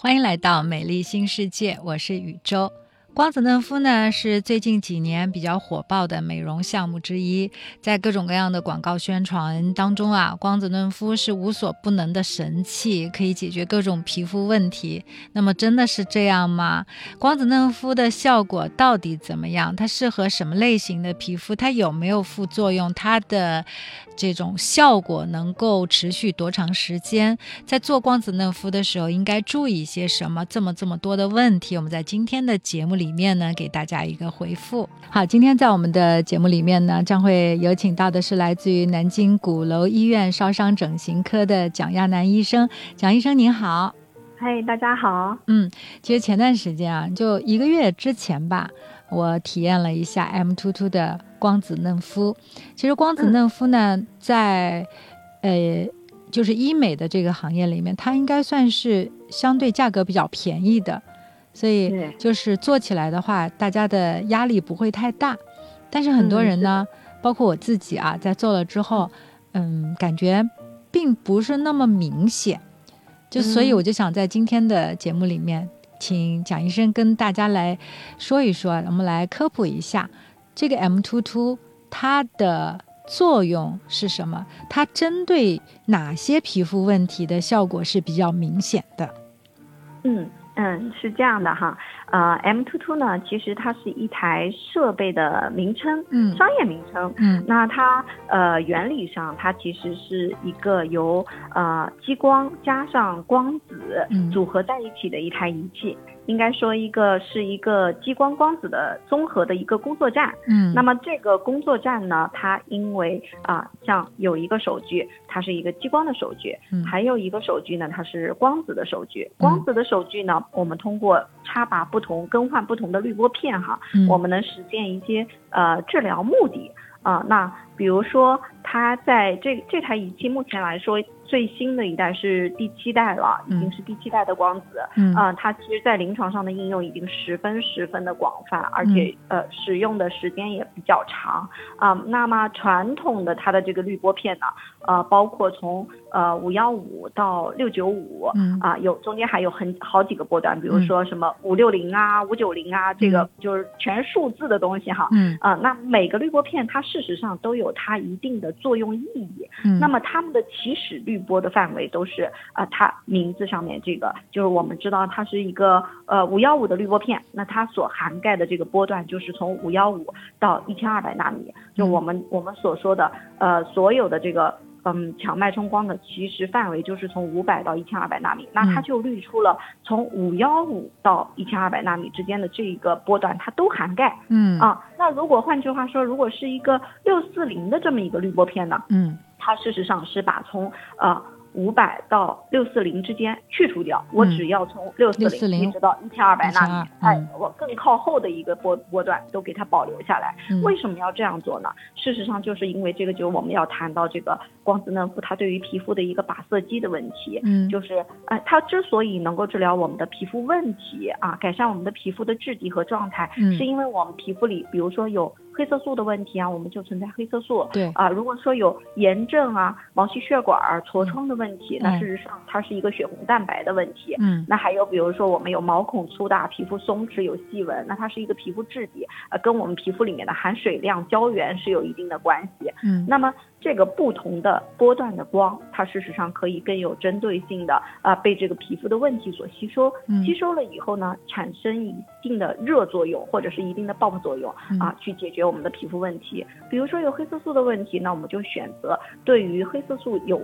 欢迎来到美丽新世界，我是宇宙。光子嫩肤呢是最近几年比较火爆的美容项目之一，在各种各样的广告宣传当中啊，光子嫩肤是无所不能的神器，可以解决各种皮肤问题。那么真的是这样吗？光子嫩肤的效果到底怎么样？它适合什么类型的皮肤？它有没有副作用？它的这种效果能够持续多长时间？在做光子嫩肤的时候应该注意一些什么？这么这么多的问题，我们在今天的节目里。里面呢，给大家一个回复。好，今天在我们的节目里面呢，将会有请到的是来自于南京鼓楼医院烧伤整形科的蒋亚楠医生。蒋医生您好，嗨，大家好。嗯，其实前段时间啊，就一个月之前吧，我体验了一下 M Two Two 的光子嫩肤。其实光子嫩肤呢，在呃，就是医美的这个行业里面，它应该算是相对价格比较便宜的。所以就是做起来的话，大家的压力不会太大，但是很多人呢，包括我自己啊，在做了之后，嗯，感觉并不是那么明显，就所以我就想在今天的节目里面，请蒋医生跟大家来说一说，我们来科普一下这个 M two two 它的作用是什么，它针对哪些皮肤问题的效果是比较明显的？嗯。嗯，是这样的哈，呃，M two two 呢，其实它是一台设备的名称，嗯，商业名称，嗯，那它呃原理上它其实是一个由呃激光加上光子组合在一起的一台仪器。应该说，一个是一个激光光子的综合的一个工作站。嗯，那么这个工作站呢，它因为啊，像有一个手具，它是一个激光的手具，嗯，还有一个手具呢，它是光子的手具。光子的手具呢，我们通过插拔不同、更换不同的滤波片哈，我们能实现一些呃治疗目的啊。那比如说，它在这这台仪器目前来说。最新的一代是第七代了，已经是第七代的光子，嗯，啊，它其实，在临床上的应用已经十分十分的广泛，而且呃，使用的时间也比较长，啊，那么传统的它的这个滤波片呢，呃，包括从呃五幺五到六九五，嗯，啊，有中间还有很好几个波段，比如说什么五六零啊、五九零啊，这个就是全数字的东西哈，嗯，啊，那每个滤波片它事实上都有它一定的作用意义，嗯，那么它们的起始滤。波的范围都是啊，它名字上面这个就是我们知道它是一个呃五幺五的滤波片，那它所涵盖的这个波段就是从五幺五到一千二百纳米，就我们我们所说的呃所有的这个嗯强脉冲光的其实范围就是从五百到一千二百纳米，那它就滤出了从五幺五到一千二百纳米之间的这一个波段，它都涵盖。嗯啊，那如果换句话说，如果是一个六四零的这么一个滤波片呢？嗯。它事实上是把从呃五百到六四零之间去除掉，我只要从六四零一直到一千二百纳米，哎，我更靠后的一个波波段都给它保留下来。为什么要这样做呢？事实上就是因为这个，就是我们要谈到这个光子嫩肤它对于皮肤的一个靶色基的问题。嗯，就是呃，它之所以能够治疗我们的皮肤问题啊，改善我们的皮肤的质地和状态，是因为我们皮肤里，比如说有。黑色素的问题啊，我们就存在黑色素。对啊，如果说有炎症啊、毛细血管痤疮的问题，那事实上它是一个血红蛋白的问题。嗯，那还有比如说我们有毛孔粗大、皮肤松弛、有细纹，那它是一个皮肤质地，呃，跟我们皮肤里面的含水量、胶原是有一定的关系。嗯，那么。这个不同的波段的光，它事实上可以更有针对性的啊，被这个皮肤的问题所吸收，吸收了以后呢，产生一定的热作用或者是一定的爆作用啊，去解决我们的皮肤问题。比如说有黑色素的问题，那我们就选择对于黑色素有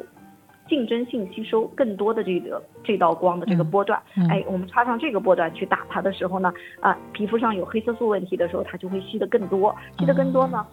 竞争性吸收更多的这个这道光的这个波段，哎，我们插上这个波段去打它的时候呢，啊，皮肤上有黑色素问题的时候，它就会吸得更多，吸得更多呢。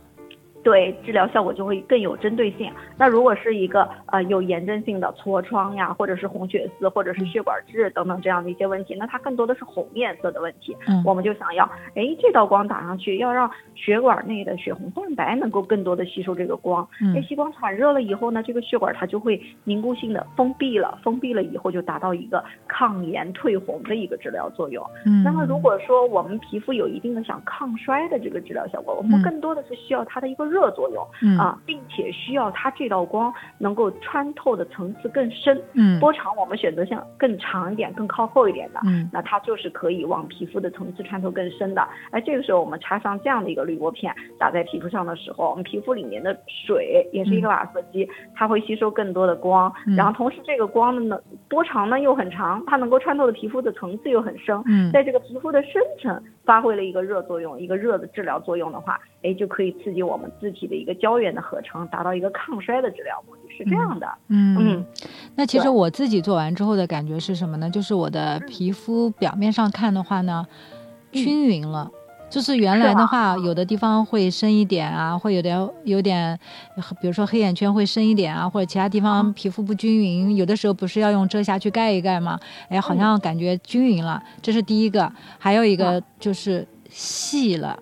对治疗效果就会更有针对性。那如果是一个呃有炎症性的痤疮呀，或者是红血丝，或者是血管痣等等这样的一些问题，那它更多的是红颜色的问题。嗯，我们就想要，哎，这道光打上去，要让血管内的血红蛋白能够更多的吸收这个光。嗯，那吸光产热了以后呢，这个血管它就会凝固性的封闭了，封闭了以后就达到一个抗炎退红的一个治疗作用。嗯，那么如果说我们皮肤有一定的想抗衰的这个治疗效果，我们更多的是需要它的一个。热作用啊，并且需要它这道光能够穿透的层次更深。嗯，波长我们选择像更长一点、更靠后一点的。嗯，那它就是可以往皮肤的层次穿透更深的。哎，这个时候我们插上这样的一个滤波片打在皮肤上的时候，我们皮肤里面的水也是一个瓦斯基，它会吸收更多的光，然后同时这个光的呢波长呢又很长，它能够穿透的皮肤的层次又很深。嗯，在这个皮肤的深层发挥了一个热作用，一个热的治疗作用的话，哎，就可以刺激我们自体的一个胶原的合成，达到一个抗衰的治疗目的，是这样的。嗯嗯，那其实我自己做完之后的感觉是什么呢？就是我的皮肤表面上看的话呢，均匀了。就是原来的话，有的地方会深一点啊，会有点有点，比如说黑眼圈会深一点啊，或者其他地方皮肤不均匀，有的时候不是要用遮瑕去盖一盖吗？哎，好像感觉均匀了，这是第一个。还有一个就是细了，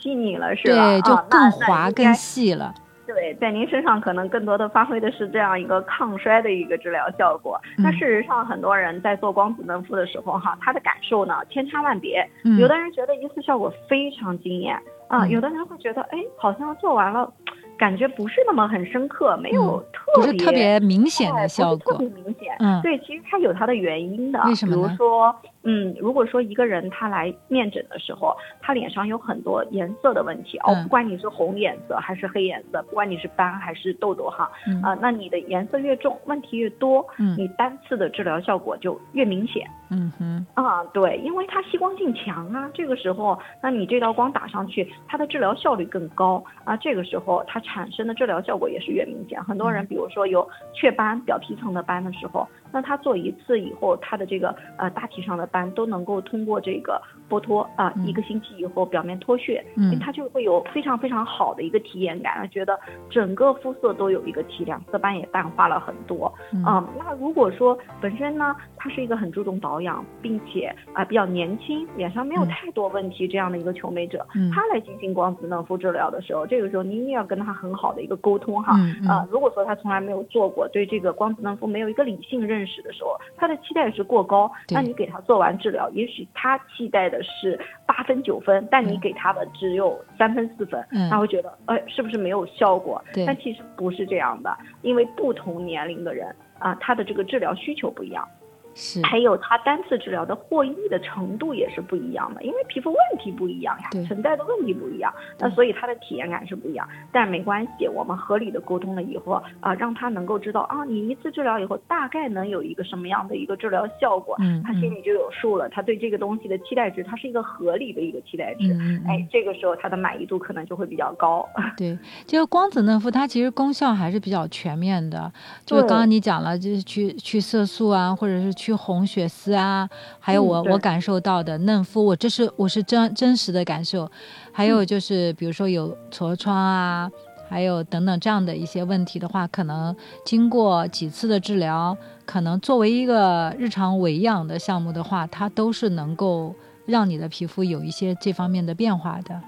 细腻了是吧？对，就更滑更细了。对，在您身上可能更多的发挥的是这样一个抗衰的一个治疗效果。那事实上，很多人在做光子嫩肤的时候，哈，他的感受呢千差万别。有的人觉得一次效果非常惊艳啊，有的人会觉得，哎，好像做完了。感觉不是那么很深刻，没有特别特别明显的效果，特别明显。嗯，对，其实它有它的原因的。为什么比如说，嗯，如果说一个人他来面诊的时候，他脸上有很多颜色的问题哦，不管你是红颜色还是黑颜色，不管你是斑还是痘痘哈，啊，那你的颜色越重，问题越多，嗯，你单次的治疗效果就越明显。嗯哼，啊，对，因为它吸光性强啊，这个时候，那你这道光打上去，它的治疗效率更高啊，这个时候它产生的治疗效果也是越明显。很多人，比如说有雀斑、表皮层的斑的时候。那他做一次以后，他的这个呃大体上的斑都能够通过这个剥脱啊，一个星期以后表面脱屑，嗯，他就会有非常非常好的一个体验感，觉得整个肤色都有一个提亮，色斑也淡化了很多。嗯，那如果说本身呢，他是一个很注重保养，并且啊比较年轻，脸上没有太多问题这样的一个求美者，他来进行光子嫩肤治疗的时候，这个时候您也要跟他很好的一个沟通哈。啊，如果说他从来没有做过，对这个光子嫩肤没有一个理性认。始的时候，他的期待是过高，那你给他做完治疗，也许他期待的是八分九分，但你给他的只有三分四分，他会觉得，哎，是不是没有效果？但其实不是这样的，因为不同年龄的人啊，他的这个治疗需求不一样。是，还有它单次治疗的获益的程度也是不一样的，因为皮肤问题不一样呀，存在的问题不一样，那所以它的体验感是不一样。但没关系，我们合理的沟通了以后啊，让他能够知道啊，你一次治疗以后大概能有一个什么样的一个治疗效果，嗯，他心里就有数了。他对这个东西的期待值，它是一个合理的一个期待值，哎，这个时候他的满意度可能就会比较高。对，这个光子嫩肤它其实功效还是比较全面的，就是刚刚你讲了，就是去去色素啊，或者是。去红血丝啊，还有我我感受到的嫩肤，我这是我是真真实的感受。还有就是，比如说有痤疮啊，还有等等这样的一些问题的话，可能经过几次的治疗，可能作为一个日常维养的项目的话，它都是能够让你的皮肤有一些这方面的变化的。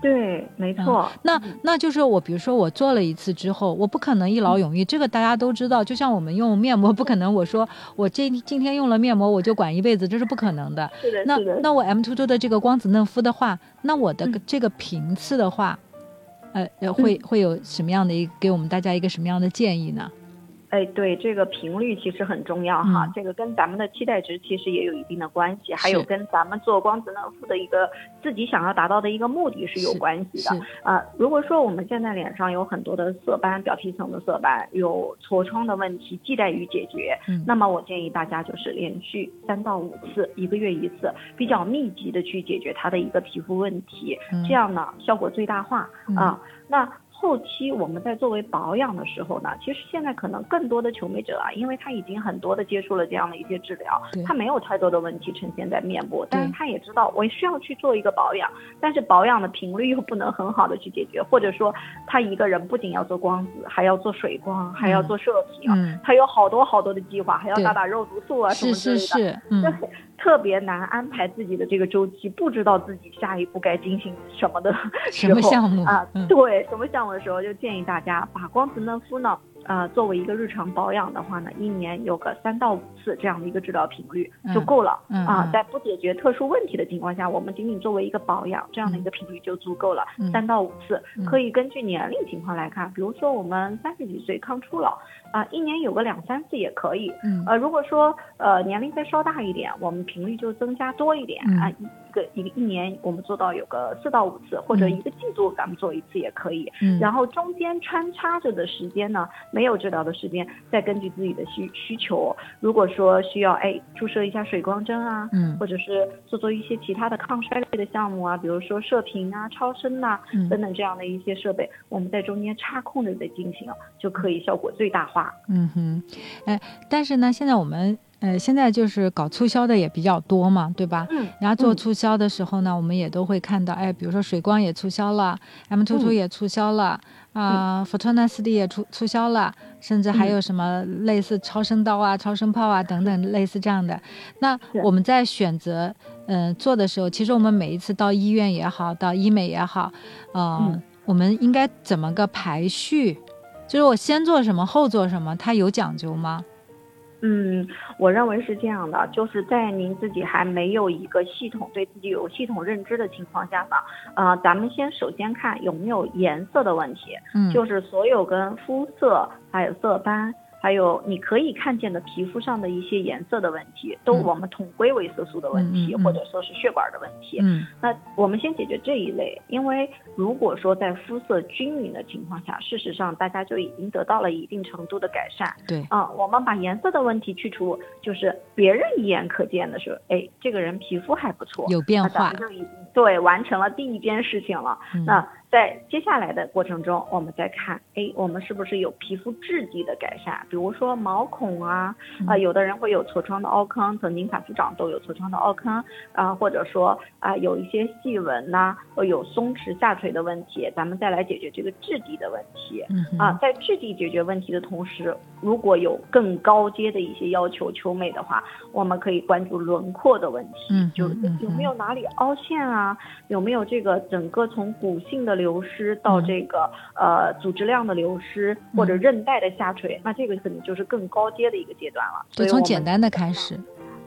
对，没错。那那就是我，比如说我做了一次之后，我不可能一劳永逸，这个大家都知道。就像我们用面膜，不可能我说我这今天用了面膜，我就管一辈子，这是不可能的。是的，那那我 M two two 的这个光子嫩肤的话，那我的这个频次的话，呃，会会有什么样的一给我们大家一个什么样的建议呢？哎，对，这个频率其实很重要哈，这个跟咱们的期待值其实也有一定的关系，还有跟咱们做光子嫩肤的一个自己想要达到的一个目的是有关系的啊。如果说我们现在脸上有很多的色斑，表皮层的色斑，有痤疮的问题，亟待于解决，那么我建议大家就是连续三到五次，一个月一次，比较密集的去解决它的一个皮肤问题，这样呢效果最大化啊。那后期我们在作为保养的时候呢，其实现在可能更多的求美者啊，因为他已经很多的接触了这样的一些治疗，他没有太多的问题呈现在面部，但是他也知道我需要去做一个保养，但是保养的频率又不能很好的去解决，或者说他一个人不仅要做光子，还要做水光，还要做射频，他有好多好多的计划，还要打打肉毒素啊什么之类的，是是是。特别难安排自己的这个周期，不知道自己下一步该进行什么的 什么项目啊？对，什么项目的时候，就建议大家把光子嫩肤呢。呃，作为一个日常保养的话呢，一年有个三到五次这样的一个治疗频率就够了。嗯啊，在不解决特殊问题的情况下，我们仅仅作为一个保养这样的一个频率就足够了。三到五次，可以根据年龄情况来看，比如说我们三十几岁抗初老啊，一年有个两三次也可以。嗯呃，如果说呃年龄再稍大一点，我们频率就增加多一点啊，一个一个一年我们做到有个四到五次，或者一个季度咱们做一次也可以。嗯，然后中间穿插着的时间呢？没有治疗的时间，再根据自己的需需求，如果说需要哎注射一下水光针啊，嗯，或者是做做一些其他的抗衰类的项目啊，比如说射频啊、超声呐等等这样的一些设备，我们在中间插空着再进行，就可以效果最大化。嗯哼，哎，但是呢，现在我们。呃，现在就是搞促销的也比较多嘛，对吧？嗯。然后做促销的时候呢，我们也都会看到，哎，比如说水光也促销了，M two two 也促销了，啊，Fortuna 四 D 也促促销了，甚至还有什么类似超声刀啊、超声炮啊等等类似这样的。那我们在选择嗯做的时候，其实我们每一次到医院也好，到医美也好，嗯，我们应该怎么个排序？就是我先做什么，后做什么，它有讲究吗？嗯，我认为是这样的，就是在您自己还没有一个系统对自己有系统认知的情况下呢，呃，咱们先首先看有没有颜色的问题，嗯，就是所有跟肤色还有色斑。还有你可以看见的皮肤上的一些颜色的问题，都我们统归为色素的问题，或者说是血管的问题。嗯，那我们先解决这一类，因为如果说在肤色均匀的情况下，事实上大家就已经得到了一定程度的改善。对，啊，我们把颜色的问题去除，就是别人一眼可见的时候，哎，这个人皮肤还不错，有变化，就已经对完成了第一件事情了。那。在接下来的过程中，我们再看，哎，我们是不是有皮肤质地的改善？比如说毛孔啊，啊，有的人会有痤疮的凹坑，曾经反复长痘有痤疮的凹坑，啊，或者说啊，有一些细纹呐，有松弛下垂的问题，咱们再来解决这个质地的问题。啊，在质地解决问题的同时，如果有更高阶的一些要求求美的话，我们可以关注轮廓的问题，就有没有哪里凹陷啊，有没有这个整个从骨性的。流失到这个呃组织量的流失或者韧带的下垂，那这个可能就是更高阶的一个阶段了。就从简单的开始。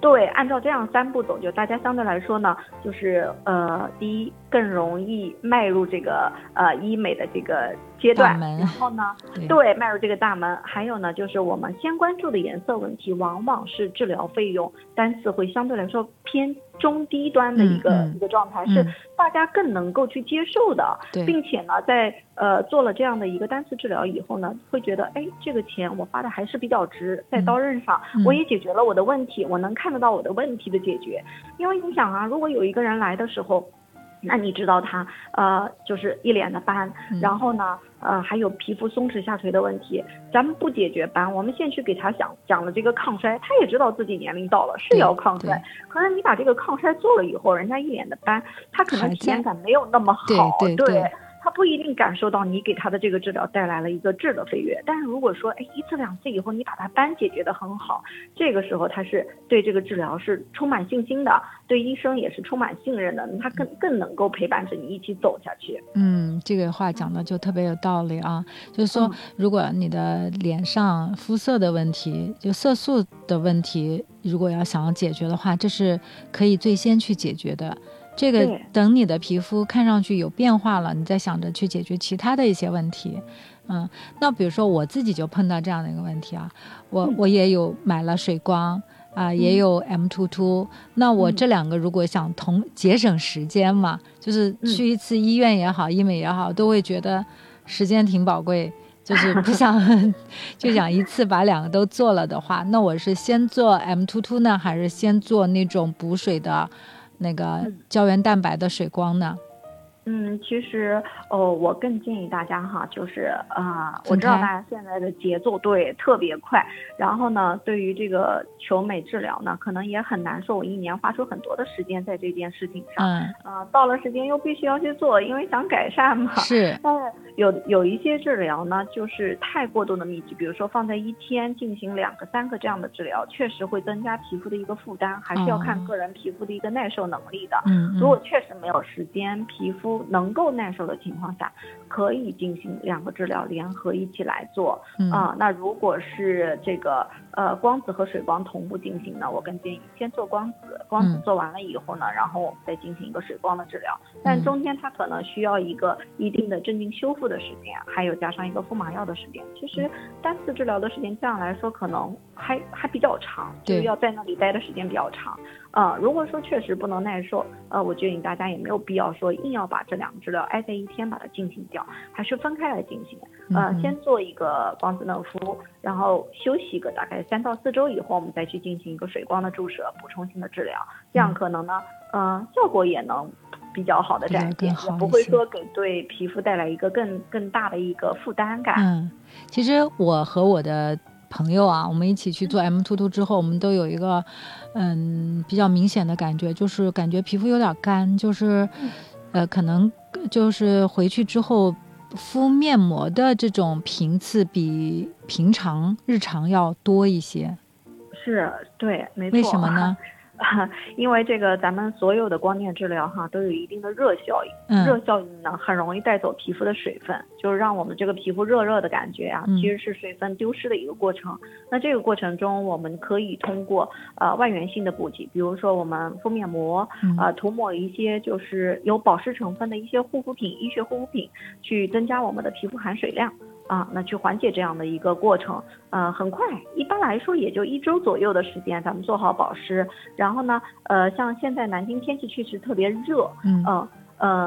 对，按照这样三步走，就大家相对来说呢，就是呃，第一更容易迈入这个呃医美的这个阶段，然后呢，对，迈入这个大门。还有呢，就是我们先关注的颜色问题，往往是治疗费用单次会相对来说偏。中低端的一个一个状态是大家更能够去接受的，并且呢，在呃做了这样的一个单次治疗以后呢，会觉得哎，这个钱我花的还是比较值，在刀刃上我也解决了我的问题，我能看得到我的问题的解决。因为你想啊，如果有一个人来的时候。那你知道他呃就是一脸的斑，然后呢呃还有皮肤松弛下垂的问题，咱们不解决斑，我们先去给他讲讲了这个抗衰，他也知道自己年龄到了是要抗衰，可是你把这个抗衰做了以后，人家一脸的斑，他可能体验感没有那么好，对。他不一定感受到你给他的这个治疗带来了一个质的飞跃，但是如果说，哎，一次两次以后你把他斑解决的很好，这个时候他是对这个治疗是充满信心的，对医生也是充满信任的，他更更能够陪伴着你一起走下去。嗯，这个话讲的就特别有道理啊，就是说，如果你的脸上肤色的问题，就色素的问题，如果要想要解决的话，这是可以最先去解决的。这个等你的皮肤看上去有变化了，你再想着去解决其他的一些问题，嗯，那比如说我自己就碰到这样的一个问题啊，我我也有买了水光啊，也有 M two two，那我这两个如果想同节省时间嘛，就是去一次医院也好，医美也好，都会觉得时间挺宝贵，就是不 想 就想一次把两个都做了的话，那我是先做 M two two 呢，还是先做那种补水的？那个胶原蛋白的水光呢？嗯，其实哦，我更建议大家哈，就是啊，我知道大家现在的节奏对特别快，然后呢，对于这个求美治疗呢，可能也很难说，我一年花出很多的时间在这件事情上，嗯，啊，到了时间又必须要去做，因为想改善嘛，是，但是有有一些治疗呢，就是太过度的密集，比如说放在一天进行两个、三个这样的治疗，确实会增加皮肤的一个负担，还是要看个人皮肤的一个耐受能力的，嗯，如果确实没有时间，皮肤。肤能够耐受的情况下，可以进行两个治疗联合一起来做啊。那如果是这个呃光子和水光同步进行呢，我更建议先做光子，光子做完了以后呢，然后我们再进行一个水光的治疗。但中间它可能需要一个一定的镇静修复的时间，还有加上一个敷麻药的时间。其实单次治疗的时间这样来说可能还还比较长，就是要在那里待的时间比较长。呃，如果说确实不能耐受，呃，我建议大家也没有必要说硬要把这两个治疗挨在一天把它进行掉，还是分开来进行。呃，先做一个光子嫩肤，然后休息一个大概三到四周以后，我们再去进行一个水光的注射，补充性的治疗，这样可能呢，呃，效果也能比较好的展现，也不会说给对皮肤带来一个更更大的一个负担感。嗯，其实我和我的。朋友啊，我们一起去做 M 突突之后，我们都有一个，嗯，比较明显的感觉，就是感觉皮肤有点干，就是，呃，可能就是回去之后敷面膜的这种频次比平常日常要多一些。是，对，没错。为什么呢？因为这个，咱们所有的光电治疗哈，都有一定的热效应。热效应呢，很容易带走皮肤的水分，就是让我们这个皮肤热热的感觉啊，其实是水分丢失的一个过程。那这个过程中，我们可以通过呃外源性的补给，比如说我们敷面膜，啊涂抹一些就是有保湿成分的一些护肤品、医学护肤品，去增加我们的皮肤含水量。啊，那去缓解这样的一个过程，呃，很快，一般来说也就一周左右的时间，咱们做好保湿，然后呢，呃，像现在南京天气确实特别热，嗯。呃，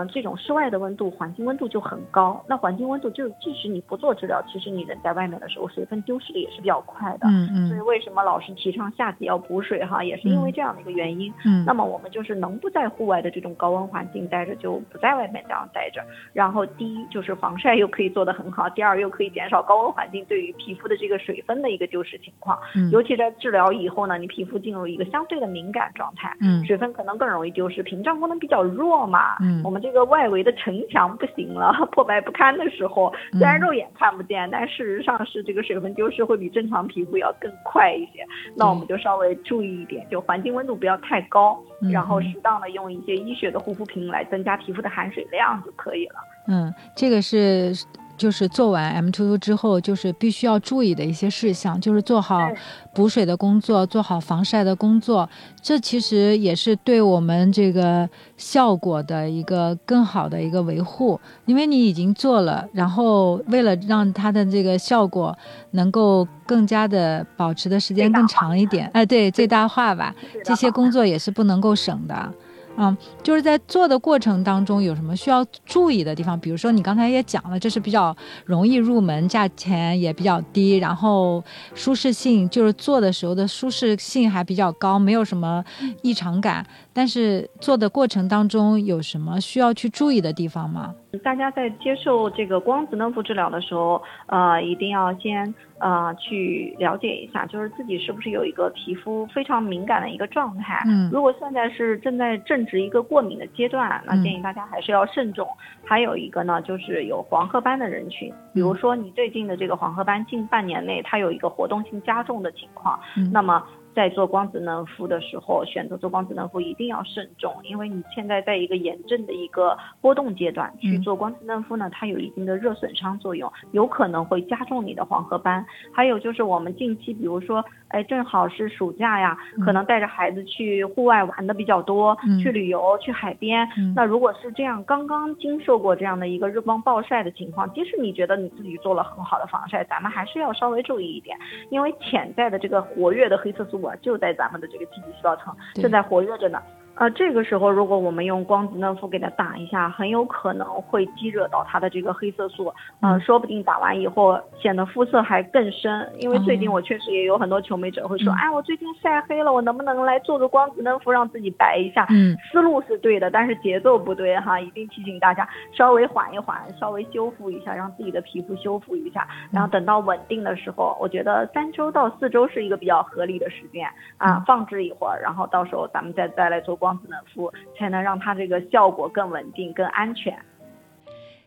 这种室外的温度，环境温度就很高。那环境温度就，即使你不做治疗，其实你人在外面的时候，水分丢失的也是比较快的。嗯嗯。所以为什么老是提倡夏季要补水哈，也是因为这样的一个原因。嗯。那么我们就是能不在户外的这种高温环境待着，就不在外面这样待着。然后第一就是防晒又可以做得很好，第二又可以减少高温环境对于皮肤的这个水分的一个丢失情况。嗯。尤其在治疗以后呢，你皮肤进入一个相对的敏感状态。嗯。水分可能更容易丢失，屏障功能比较弱嘛。嗯。我们这个外围的城墙不行了，破败不堪的时候，虽然肉眼看不见，但事实上是这个水分丢失会比正常皮肤要更快一些。那我们就稍微注意一点，就环境温度不要太高，然后适当的用一些医学的护肤品来增加皮肤的含水量就可以了。嗯，这个是。就是做完 M Two Two 之后，就是必须要注意的一些事项，就是做好补水的工作，做好防晒的工作。这其实也是对我们这个效果的一个更好的一个维护，因为你已经做了，然后为了让它的这个效果能够更加的保持的时间更长一点，哎，对，最大化吧，这些工作也是不能够省的。嗯，就是在做的过程当中有什么需要注意的地方？比如说你刚才也讲了，这是比较容易入门，价钱也比较低，然后舒适性就是做的时候的舒适性还比较高，没有什么异常感。但是做的过程当中有什么需要去注意的地方吗？大家在接受这个光子嫩肤治疗的时候，呃，一定要先呃去了解一下，就是自己是不是有一个皮肤非常敏感的一个状态。嗯，如果现在是正在正值一个过敏的阶段，那建议大家还是要慎重。还有一个呢，就是有黄褐斑的人群，比如说你最近的这个黄褐斑近半年内它有一个活动性加重的情况，那么。在做光子嫩肤的时候，选择做光子嫩肤一定要慎重，因为你现在在一个炎症的一个波动阶段去做光子嫩肤呢，它有一定的热损伤作用，有可能会加重你的黄褐斑。还有就是我们近期，比如说，哎，正好是暑假呀，可能带着孩子去户外玩的比较多，去旅游，去海边。那如果是这样，刚刚经受过这样的一个日光暴晒的情况，即使你觉得你自己做了很好的防晒，咱们还是要稍微注意一点，因为潜在的这个活跃的黑色素。就在咱们的这个积极细胞层正在活跃着呢。呃，这个时候如果我们用光子嫩肤给它打一下，很有可能会激惹到它的这个黑色素，嗯，说不定打完以后显得肤色还更深。因为最近我确实也有很多求美者会说，哎，我最近晒黑了，我能不能来做个光子嫩肤让自己白一下？嗯，思路是对的，但是节奏不对哈，一定提醒大家稍微缓一缓，稍微修复一下，让自己的皮肤修复一下，然后等到稳定的时候，我觉得三周到四周是一个比较合理的时间啊，放置一会儿，然后到时候咱们再再来做。光子嫩肤才能让它这个效果更稳定、更安全。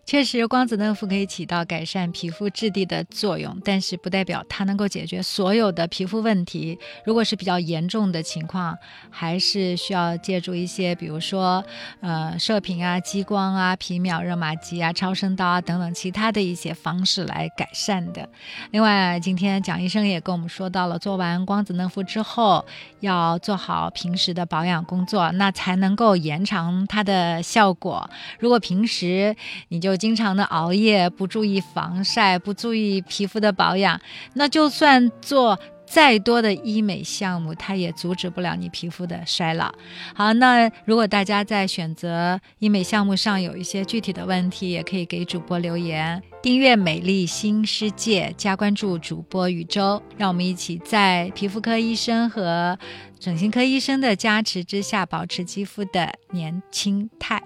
确实，光子嫩肤可以起到改善皮肤质地的作用，但是不代表它能够解决所有的皮肤问题。如果是比较严重的情况，还是需要借助一些，比如说，呃，射频啊、激光啊、皮秒热玛吉啊、超声刀啊等等其他的一些方式来改善的。另外，今天蒋医生也跟我们说到了，做完光子嫩肤之后，要做好平时的保养工作，那才能够延长它的效果。如果平时你就经常的熬夜，不注意防晒，不注意皮肤的保养，那就算做再多的医美项目，它也阻止不了你皮肤的衰老。好，那如果大家在选择医美项目上有一些具体的问题，也可以给主播留言。订阅美丽新世界，加关注主播宇宙，让我们一起在皮肤科医生和整形科医生的加持之下，保持肌肤的年轻态。